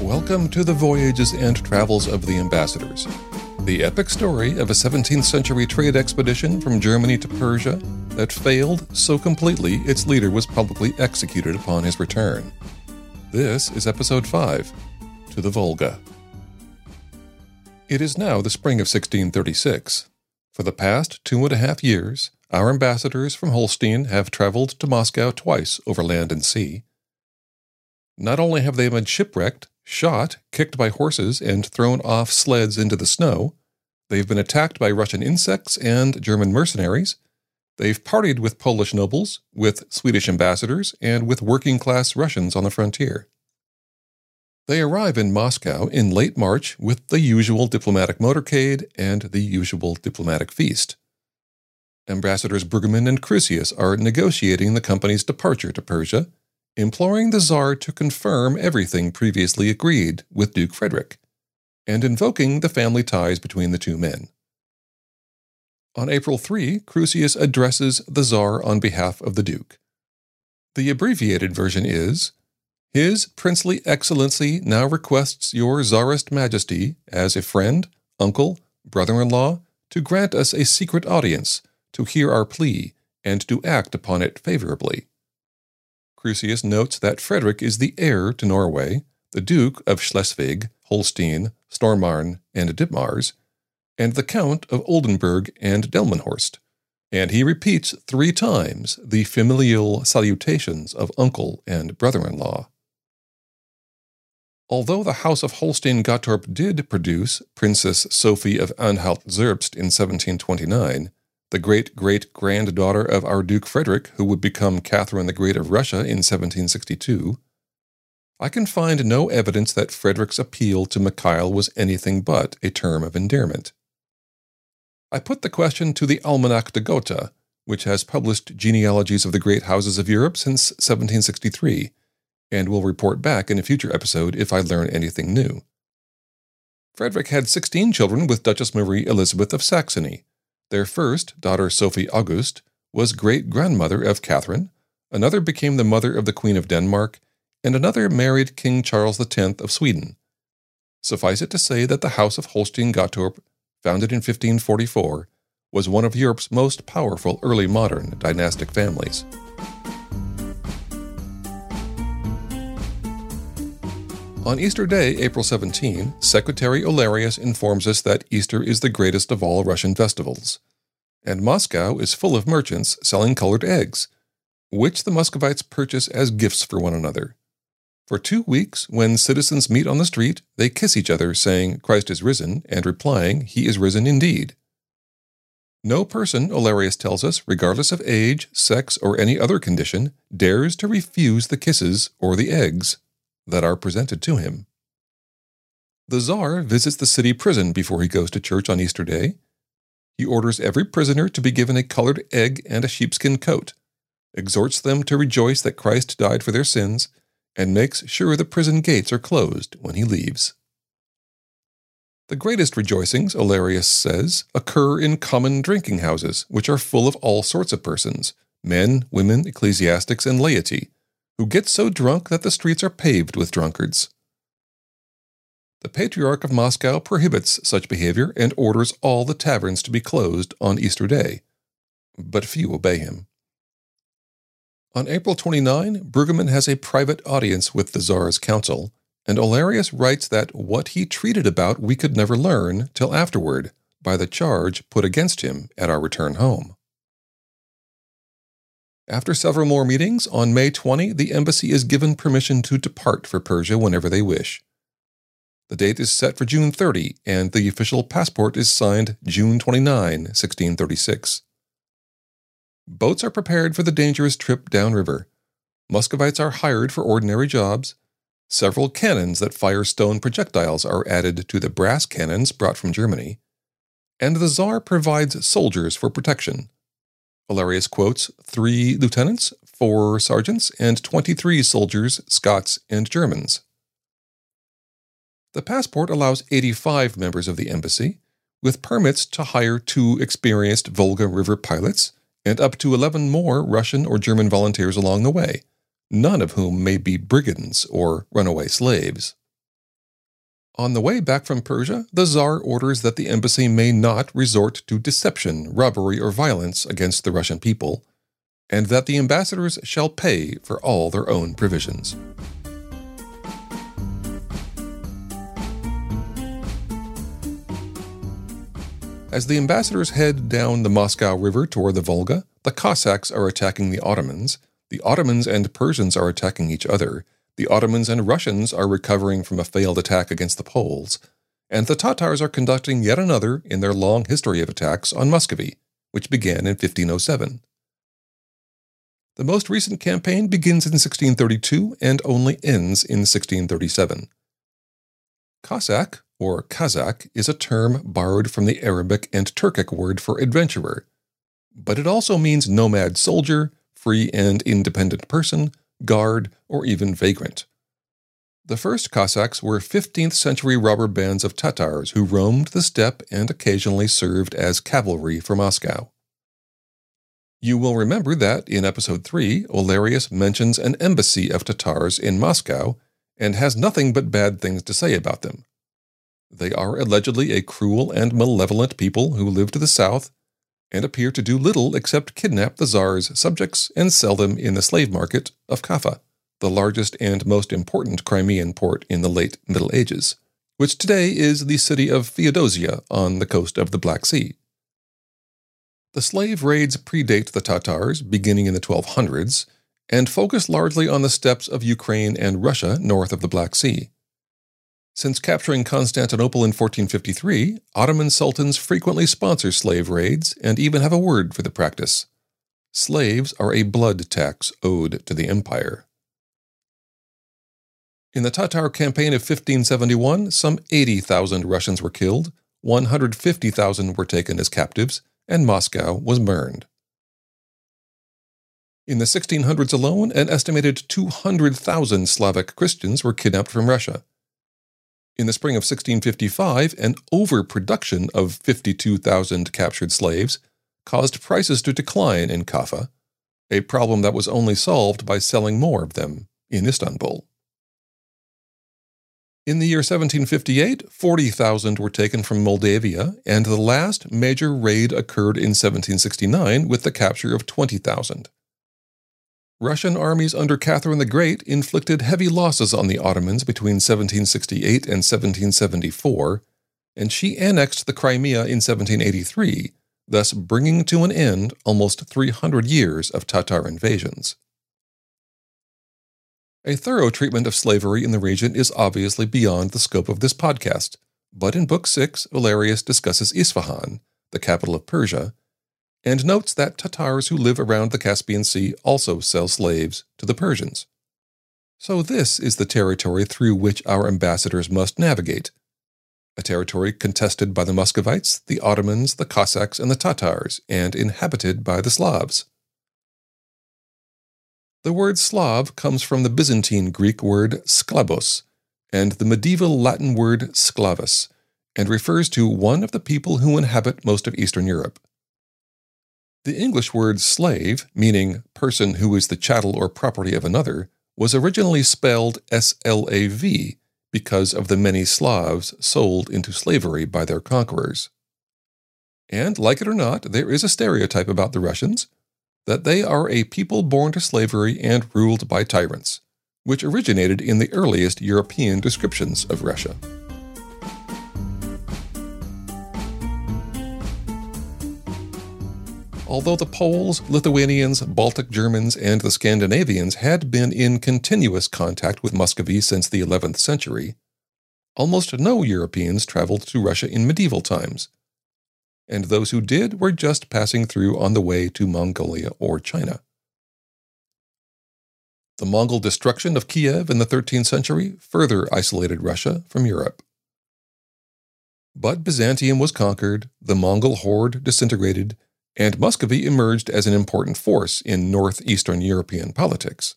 Welcome to the voyages and travels of the ambassadors, the epic story of a 17th century trade expedition from Germany to Persia that failed so completely its leader was publicly executed upon his return. This is episode 5 To the Volga. It is now the spring of 1636. For the past two and a half years, our ambassadors from Holstein have traveled to Moscow twice over land and sea. Not only have they been shipwrecked, shot, kicked by horses, and thrown off sleds into the snow. They've been attacked by Russian insects and German mercenaries. They've partied with Polish nobles, with Swedish ambassadors, and with working class Russians on the frontier. They arrive in Moscow in late March with the usual diplomatic motorcade and the usual diplomatic feast. Ambassadors Bruggeman and Crusius are negotiating the company's departure to Persia imploring the Tsar to confirm everything previously agreed with Duke Frederick, and invoking the family ties between the two men. On April 3, Crusius addresses the Tsar on behalf of the Duke. The abbreviated version is His Princely Excellency now requests your Tsarist Majesty, as a friend, uncle, brother in law, to grant us a secret audience, to hear our plea, and to act upon it favorably. Crusius notes that Frederick is the heir to Norway, the Duke of Schleswig, Holstein, Stormarn, and Ditmars, and the Count of Oldenburg and Delmenhorst, and he repeats three times the familial salutations of uncle and brother in law. Although the House of Holstein Gottorp did produce Princess Sophie of Anhalt Zerbst in 1729, the great great granddaughter of our Duke Frederick, who would become Catherine the Great of Russia in 1762, I can find no evidence that Frederick's appeal to Mikhail was anything but a term of endearment. I put the question to the Almanach de Gotha, which has published genealogies of the great houses of Europe since 1763, and will report back in a future episode if I learn anything new. Frederick had 16 children with Duchess Marie Elizabeth of Saxony, their first, daughter Sophie Auguste, was great grandmother of Catherine, another became the mother of the Queen of Denmark, and another married King Charles X of Sweden. Suffice it to say that the House of Holstein Gottorp, founded in 1544, was one of Europe's most powerful early modern dynastic families. On Easter Day, April 17, Secretary Olearius informs us that Easter is the greatest of all Russian festivals, and Moscow is full of merchants selling colored eggs, which the Muscovites purchase as gifts for one another. For two weeks, when citizens meet on the street, they kiss each other, saying, Christ is risen, and replying, He is risen indeed. No person, Olearius tells us, regardless of age, sex, or any other condition, dares to refuse the kisses or the eggs that are presented to him. The Tsar visits the city prison before he goes to church on Easter Day. He orders every prisoner to be given a colored egg and a sheepskin coat, exhorts them to rejoice that Christ died for their sins, and makes sure the prison gates are closed when he leaves. The greatest rejoicings, Olearius says, occur in common drinking houses, which are full of all sorts of persons men, women, ecclesiastics, and laity who get so drunk that the streets are paved with drunkards. The Patriarch of Moscow prohibits such behavior and orders all the taverns to be closed on Easter Day, but few obey him. On April 29, Bruggeman has a private audience with the Tsar's council, and Olearius writes that what he treated about we could never learn till afterward by the charge put against him at our return home. After several more meetings, on May 20, the embassy is given permission to depart for Persia whenever they wish. The date is set for June 30, and the official passport is signed June 29, 1636. Boats are prepared for the dangerous trip downriver. Muscovites are hired for ordinary jobs. Several cannons that fire stone projectiles are added to the brass cannons brought from Germany. And the Tsar provides soldiers for protection. Olearius quotes three lieutenants, four sergeants, and 23 soldiers, Scots, and Germans. The passport allows 85 members of the embassy, with permits to hire two experienced Volga River pilots and up to 11 more Russian or German volunteers along the way, none of whom may be brigands or runaway slaves. On the way back from Persia, the Tsar orders that the embassy may not resort to deception, robbery, or violence against the Russian people, and that the ambassadors shall pay for all their own provisions. As the ambassadors head down the Moscow River toward the Volga, the Cossacks are attacking the Ottomans, the Ottomans and Persians are attacking each other, the Ottomans and Russians are recovering from a failed attack against the Poles, and the Tatars are conducting yet another in their long history of attacks on Muscovy, which began in 1507. The most recent campaign begins in 1632 and only ends in 1637. Cossack, or Kazakh, is a term borrowed from the Arabic and Turkic word for adventurer, but it also means nomad soldier, free and independent person, guard, or even vagrant. The first Cossacks were 15th century robber bands of Tatars who roamed the steppe and occasionally served as cavalry for Moscow. You will remember that in episode 3, Olearius mentions an embassy of Tatars in Moscow and has nothing but bad things to say about them. They are allegedly a cruel and malevolent people who live to the south and appear to do little except kidnap the Tsar's subjects and sell them in the slave market of Kaffa, the largest and most important Crimean port in the late Middle Ages, which today is the city of Feodosia on the coast of the Black Sea. The slave raids predate the Tatars, beginning in the 1200s, and focus largely on the steppes of Ukraine and Russia north of the Black Sea. Since capturing Constantinople in 1453, Ottoman sultans frequently sponsor slave raids and even have a word for the practice. Slaves are a blood tax owed to the empire. In the Tatar campaign of 1571, some 80,000 Russians were killed, 150,000 were taken as captives, and Moscow was burned. In the 1600s alone, an estimated 200,000 Slavic Christians were kidnapped from Russia. In the spring of 1655, an overproduction of 52,000 captured slaves caused prices to decline in Kaffa, a problem that was only solved by selling more of them in Istanbul. In the year 1758, 40,000 were taken from Moldavia, and the last major raid occurred in 1769 with the capture of 20,000. Russian armies under Catherine the Great inflicted heavy losses on the Ottomans between 1768 and 1774, and she annexed the Crimea in 1783, thus bringing to an end almost 300 years of Tatar invasions. A thorough treatment of slavery in the region is obviously beyond the scope of this podcast, but in Book 6, Olearius discusses Isfahan, the capital of Persia, and notes that Tatars who live around the Caspian Sea also sell slaves to the Persians. So, this is the territory through which our ambassadors must navigate a territory contested by the Muscovites, the Ottomans, the Cossacks, and the Tatars, and inhabited by the Slavs. The word Slav comes from the Byzantine Greek word sklabos and the medieval Latin word sclavus, and refers to one of the people who inhabit most of Eastern Europe. The English word slave, meaning person who is the chattel or property of another, was originally spelled S L A V because of the many Slavs sold into slavery by their conquerors. And, like it or not, there is a stereotype about the Russians that they are a people born to slavery and ruled by tyrants, which originated in the earliest European descriptions of Russia. Although the Poles, Lithuanians, Baltic Germans, and the Scandinavians had been in continuous contact with Muscovy since the 11th century, almost no Europeans traveled to Russia in medieval times, and those who did were just passing through on the way to Mongolia or China. The Mongol destruction of Kiev in the 13th century further isolated Russia from Europe. But Byzantium was conquered, the Mongol horde disintegrated, and Muscovy emerged as an important force in northeastern European politics.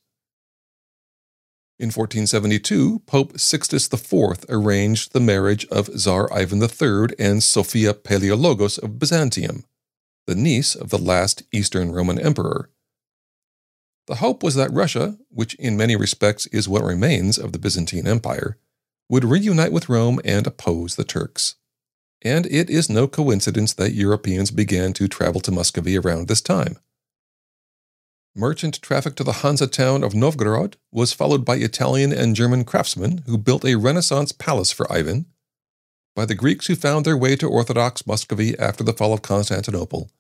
In 1472, Pope Sixtus IV arranged the marriage of Tsar Ivan III and Sophia Palaiologos of Byzantium, the niece of the last Eastern Roman emperor. The hope was that Russia, which in many respects is what remains of the Byzantine Empire, would reunite with Rome and oppose the Turks. And it is no coincidence that Europeans began to travel to Muscovy around this time. Merchant traffic to the Hansa town of Novgorod was followed by Italian and German craftsmen who built a Renaissance palace for Ivan, by the Greeks who found their way to Orthodox Muscovy after the fall of Constantinople,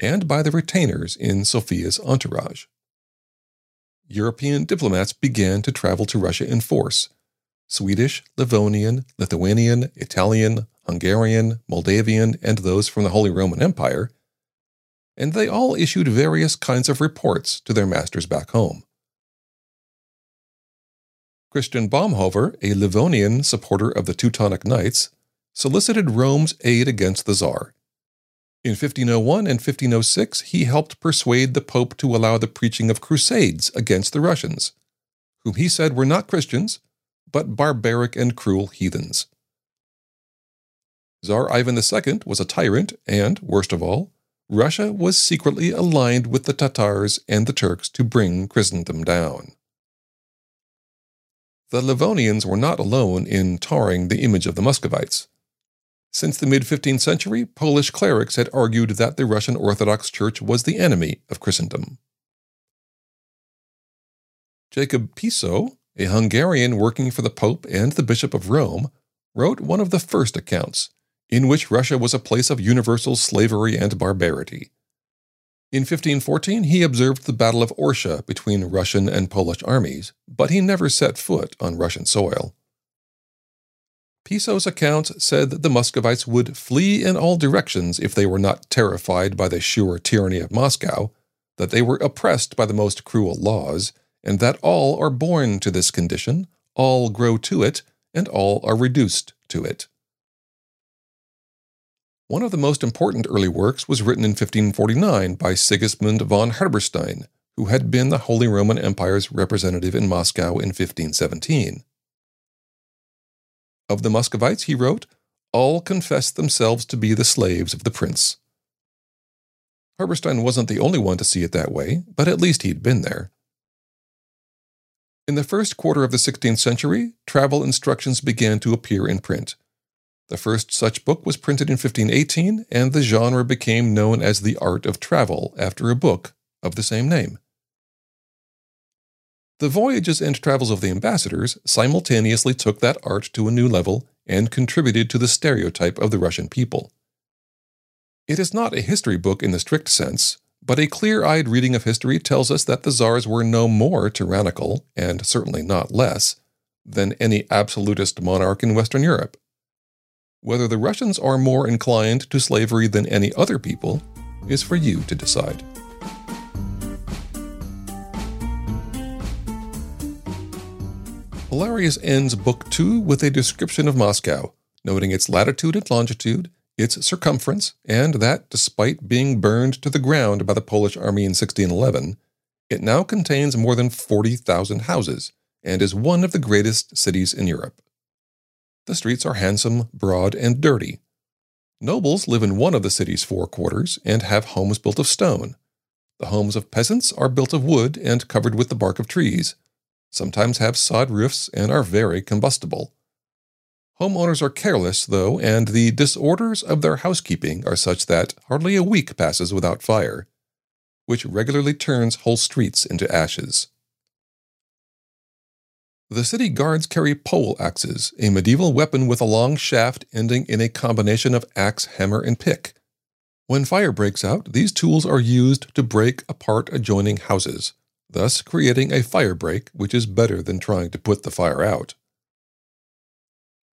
and by the retainers in Sophia's entourage. European diplomats began to travel to Russia in force Swedish, Livonian, Lithuanian, Italian, Hungarian, Moldavian, and those from the Holy Roman Empire, and they all issued various kinds of reports to their masters back home. Christian Baumhover, a Livonian supporter of the Teutonic Knights, solicited Rome's aid against the Tsar. In 1501 and 1506, he helped persuade the Pope to allow the preaching of crusades against the Russians, whom he said were not Christians, but barbaric and cruel heathens. Tsar Ivan II was a tyrant, and, worst of all, Russia was secretly aligned with the Tatars and the Turks to bring Christendom down. The Livonians were not alone in tarring the image of the Muscovites. Since the mid 15th century, Polish clerics had argued that the Russian Orthodox Church was the enemy of Christendom. Jacob Piso, a Hungarian working for the Pope and the Bishop of Rome, wrote one of the first accounts, in which Russia was a place of universal slavery and barbarity. In 1514, he observed the Battle of Orsha between Russian and Polish armies, but he never set foot on Russian soil. Piso's accounts said that the Muscovites would flee in all directions if they were not terrified by the sure tyranny of Moscow, that they were oppressed by the most cruel laws, and that all are born to this condition, all grow to it, and all are reduced to it. One of the most important early works was written in 1549 by Sigismund von Herberstein, who had been the Holy Roman Empire's representative in Moscow in 1517. Of the Muscovites, he wrote, all confessed themselves to be the slaves of the prince. Herberstein wasn't the only one to see it that way, but at least he'd been there. In the first quarter of the 16th century, travel instructions began to appear in print. The first such book was printed in 1518, and the genre became known as the art of travel after a book of the same name. The voyages and travels of the ambassadors simultaneously took that art to a new level and contributed to the stereotype of the Russian people. It is not a history book in the strict sense, but a clear eyed reading of history tells us that the czars were no more tyrannical, and certainly not less, than any absolutist monarch in Western Europe. Whether the Russians are more inclined to slavery than any other people is for you to decide. Olearius ends Book 2 with a description of Moscow, noting its latitude and longitude, its circumference, and that, despite being burned to the ground by the Polish army in 1611, it now contains more than 40,000 houses and is one of the greatest cities in Europe. The streets are handsome, broad, and dirty. Nobles live in one of the city's four quarters and have homes built of stone. The homes of peasants are built of wood and covered with the bark of trees, sometimes have sod roofs, and are very combustible. Homeowners are careless, though, and the disorders of their housekeeping are such that hardly a week passes without fire, which regularly turns whole streets into ashes. The city guards carry pole axes, a medieval weapon with a long shaft ending in a combination of axe, hammer, and pick. When fire breaks out, these tools are used to break apart adjoining houses, thus creating a fire break which is better than trying to put the fire out.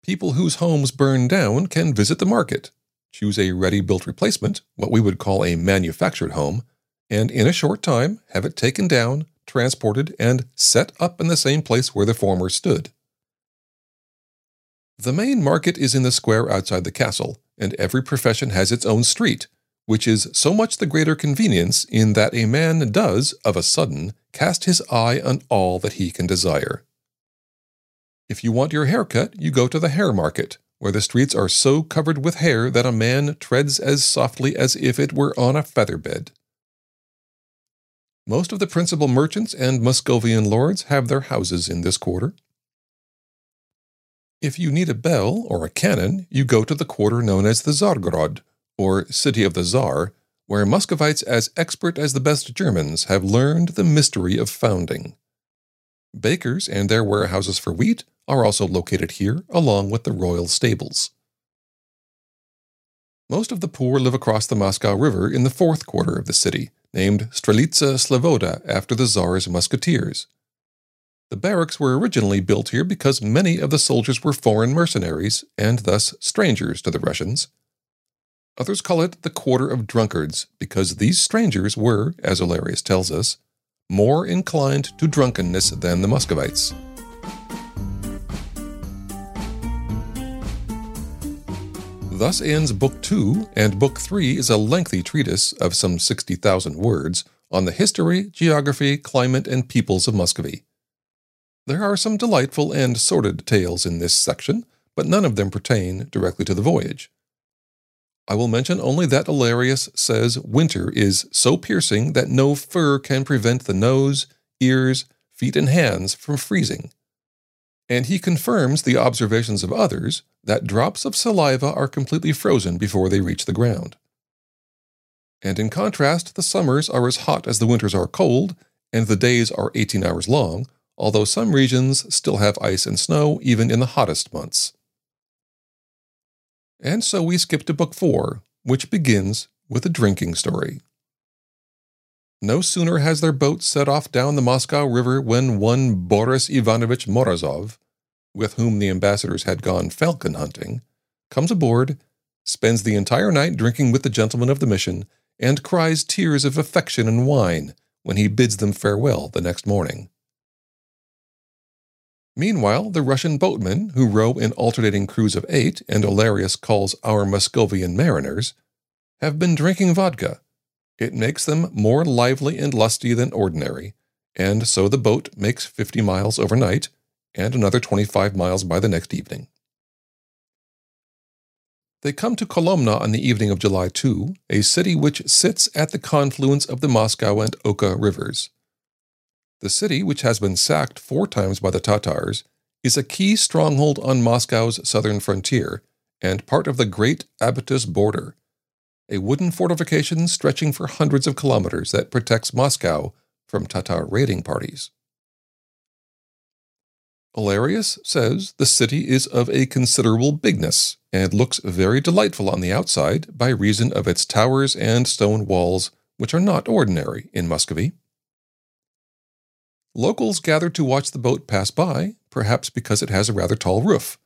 People whose homes burn down can visit the market, choose a ready built replacement, what we would call a manufactured home, and in a short time have it taken down, transported, and set up in the same place where the former stood. The main market is in the square outside the castle, and every profession has its own street, which is so much the greater convenience in that a man does, of a sudden, cast his eye on all that he can desire. If you want your hair cut, you go to the hair market, where the streets are so covered with hair that a man treads as softly as if it were on a feather bed. Most of the principal merchants and Muscovian lords have their houses in this quarter. If you need a bell or a cannon, you go to the quarter known as the Tsargorod, or City of the Tsar, where Muscovites as expert as the best Germans have learned the mystery of founding. Bakers and their warehouses for wheat are also located here, along with the royal stables. Most of the poor live across the Moscow River in the fourth quarter of the city, named Strelitsa Slavoda after the Tsar's musketeers. The barracks were originally built here because many of the soldiers were foreign mercenaries and thus strangers to the Russians. Others call it the Quarter of Drunkards because these strangers were, as Olearius tells us, more inclined to drunkenness than the Muscovites. Thus ends Book 2, and Book 3 is a lengthy treatise of some 60,000 words on the history, geography, climate, and peoples of Muscovy. There are some delightful and sordid tales in this section, but none of them pertain directly to the voyage. I will mention only that Olearius says winter is so piercing that no fur can prevent the nose, ears, feet, and hands from freezing and he confirms the observations of others that drops of saliva are completely frozen before they reach the ground. And in contrast, the summers are as hot as the winters are cold, and the days are 18 hours long, although some regions still have ice and snow even in the hottest months. And so we skip to Book 4, which begins with a drinking story. No sooner has their boat set off down the Moscow River when one Boris Ivanovich Morozov, with whom the ambassadors had gone falcon hunting, comes aboard, spends the entire night drinking with the gentlemen of the mission, and cries tears of affection and wine when he bids them farewell the next morning. Meanwhile, the Russian boatmen, who row in alternating crews of eight and Olearius calls our Muscovian mariners, have been drinking vodka it makes them more lively and lusty than ordinary, and so the boat makes 50 miles overnight and another 25 miles by the next evening. They come to Kolomna on the evening of July 2, a city which sits at the confluence of the Moscow and Oka rivers. The city, which has been sacked four times by the Tatars, is a key stronghold on Moscow's southern frontier and part of the Great Abatis border, a wooden fortification stretching for hundreds of kilometers that protects Moscow from Tatar raiding parties. Olearius says the city is of a considerable bigness and looks very delightful on the outside by reason of its towers and stone walls, which are not ordinary in Muscovy. Locals gather to watch the boat pass by, perhaps because it has a rather tall roof,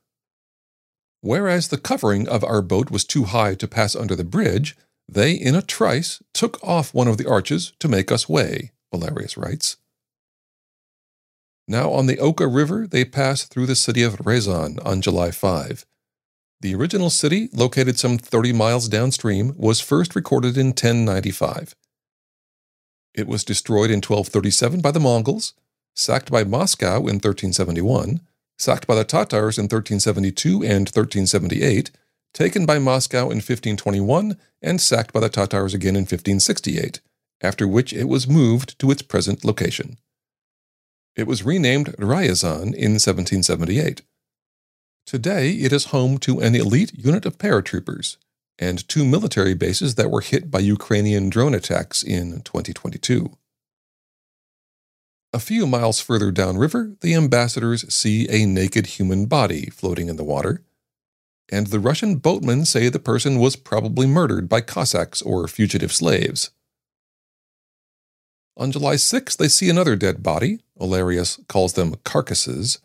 Whereas the covering of our boat was too high to pass under the bridge, they in a trice took off one of the arches to make us way, Olearius writes. Now on the Oka River, they pass through the city of Rezan on July 5. The original city, located some 30 miles downstream, was first recorded in 1095. It was destroyed in 1237 by the Mongols, sacked by Moscow in 1371, sacked by the Tatars in 1372 and 1378, taken by Moscow in 1521, and sacked by the Tatars again in 1568, after which it was moved to its present location. It was renamed Ryazan in 1778. Today, it is home to an elite unit of paratroopers and two military bases that were hit by Ukrainian drone attacks in 2022. A few miles further downriver, the ambassadors see a naked human body floating in the water, and the Russian boatmen say the person was probably murdered by Cossacks or fugitive slaves. On July 6, they see another dead body, Olearius calls them carcasses,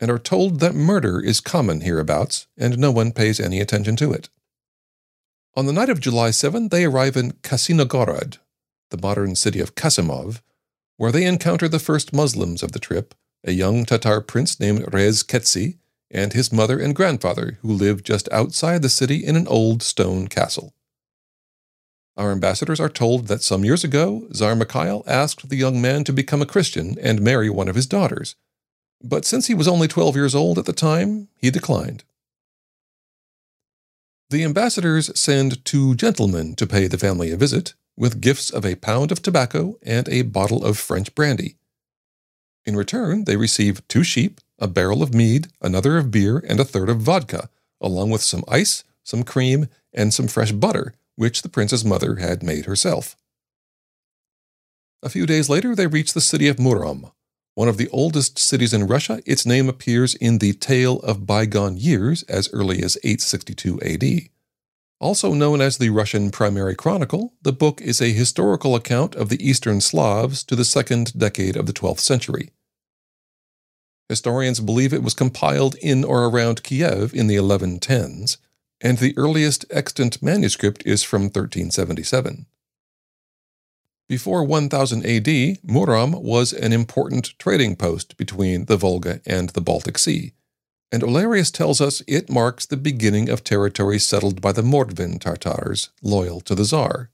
and are told that murder is common hereabouts, and no one pays any attention to it. On the night of July 7, they arrive in Kasinogorod, the modern city of Kasimov, where they encounter the first Muslims of the trip, a young Tatar prince named Rez Ketsi, and his mother and grandfather, who live just outside the city in an old stone castle. Our ambassadors are told that some years ago, Tsar Mikhail asked the young man to become a Christian and marry one of his daughters. But since he was only 12 years old at the time, he declined. The ambassadors send two gentlemen to pay the family a visit, with gifts of a pound of tobacco and a bottle of French brandy. In return, they receive two sheep, a barrel of mead, another of beer, and a third of vodka, along with some ice, some cream, and some fresh butter, which the prince's mother had made herself. A few days later, they reached the city of Murom. One of the oldest cities in Russia, its name appears in the Tale of Bygone Years as early as 862 AD. Also known as the Russian Primary Chronicle, the book is a historical account of the Eastern Slavs to the second decade of the 12th century. Historians believe it was compiled in or around Kiev in the 1110s, and the earliest extant manuscript is from 1377. Before 1000 AD, Murom was an important trading post between the Volga and the Baltic Sea, and Olearius tells us it marks the beginning of territory settled by the Mordvin Tartars, loyal to the Tsar.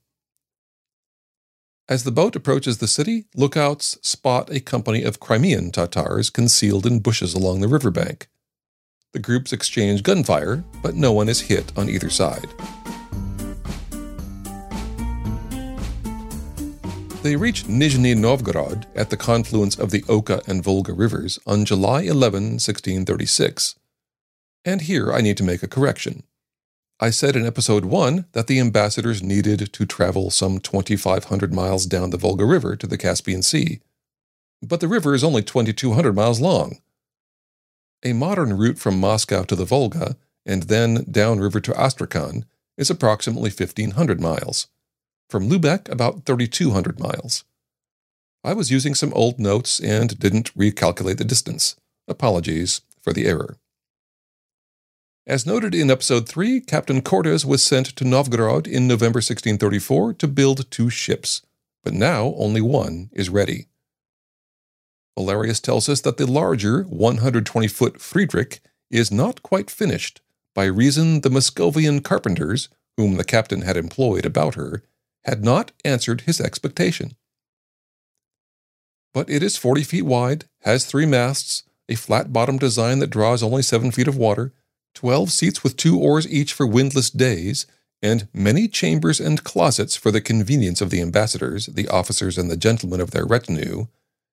As the boat approaches the city, lookouts spot a company of Crimean Tatars concealed in bushes along the riverbank. The groups exchange gunfire, but no one is hit on either side. They reach Nizhny Novgorod at the confluence of the Oka and Volga rivers on July 11, 1636. And here I need to make a correction. I said in episode 1 that the ambassadors needed to travel some 2,500 miles down the Volga River to the Caspian Sea. But the river is only 2,200 miles long. A modern route from Moscow to the Volga and then downriver to Astrakhan is approximately 1,500 miles. From Lubeck, about 3,200 miles. I was using some old notes and didn't recalculate the distance. Apologies for the error. As noted in episode 3, Captain Cordes was sent to Novgorod in November 1634 to build two ships, but now only one is ready. Olearius tells us that the larger 120 foot Friedrich is not quite finished, by reason the Muscovian carpenters, whom the captain had employed about her, had not answered his expectation. But it is 40 feet wide, has three masts, a flat bottom design that draws only 7 feet of water, 12 seats with two oars each for windless days, and many chambers and closets for the convenience of the ambassadors, the officers, and the gentlemen of their retinue,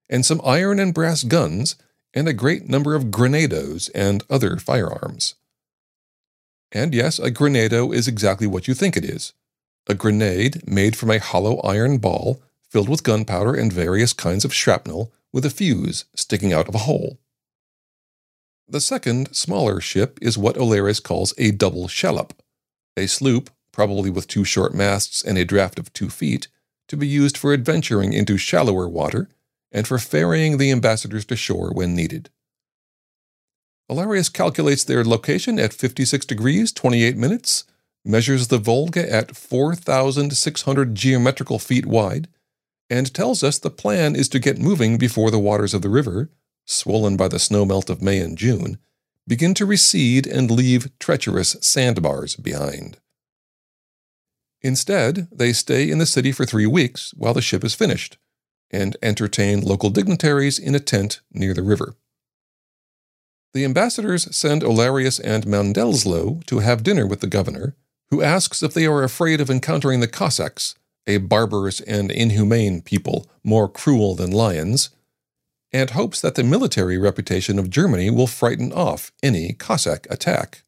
and some iron and brass guns, and a great number of grenadoes and other firearms. And yes, a grenado is exactly what you think it is a grenade made from a hollow iron ball filled with gunpowder and various kinds of shrapnel with a fuse sticking out of a hole. The second, smaller ship is what Olearius calls a double shallop, a sloop, probably with two short masts and a draft of two feet, to be used for adventuring into shallower water and for ferrying the ambassadors to shore when needed. Olearius calculates their location at 56 degrees 28 minutes measures the Volga at 4,600 geometrical feet wide, and tells us the plan is to get moving before the waters of the river, swollen by the snowmelt of May and June, begin to recede and leave treacherous sandbars behind. Instead, they stay in the city for three weeks while the ship is finished, and entertain local dignitaries in a tent near the river. The ambassadors send Olearius and Mandelslo to have dinner with the governor, who asks if they are afraid of encountering the Cossacks, a barbarous and inhumane people more cruel than lions, and hopes that the military reputation of Germany will frighten off any Cossack attack.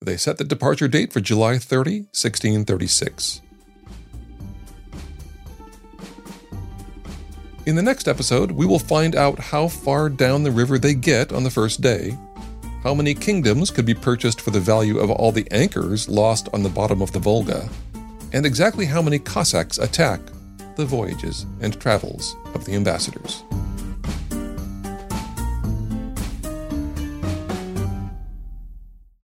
They set the departure date for July 30, 1636. In the next episode, we will find out how far down the river they get on the first day how many kingdoms could be purchased for the value of all the anchors lost on the bottom of the Volga? And exactly how many Cossacks attack the voyages and travels of the ambassadors?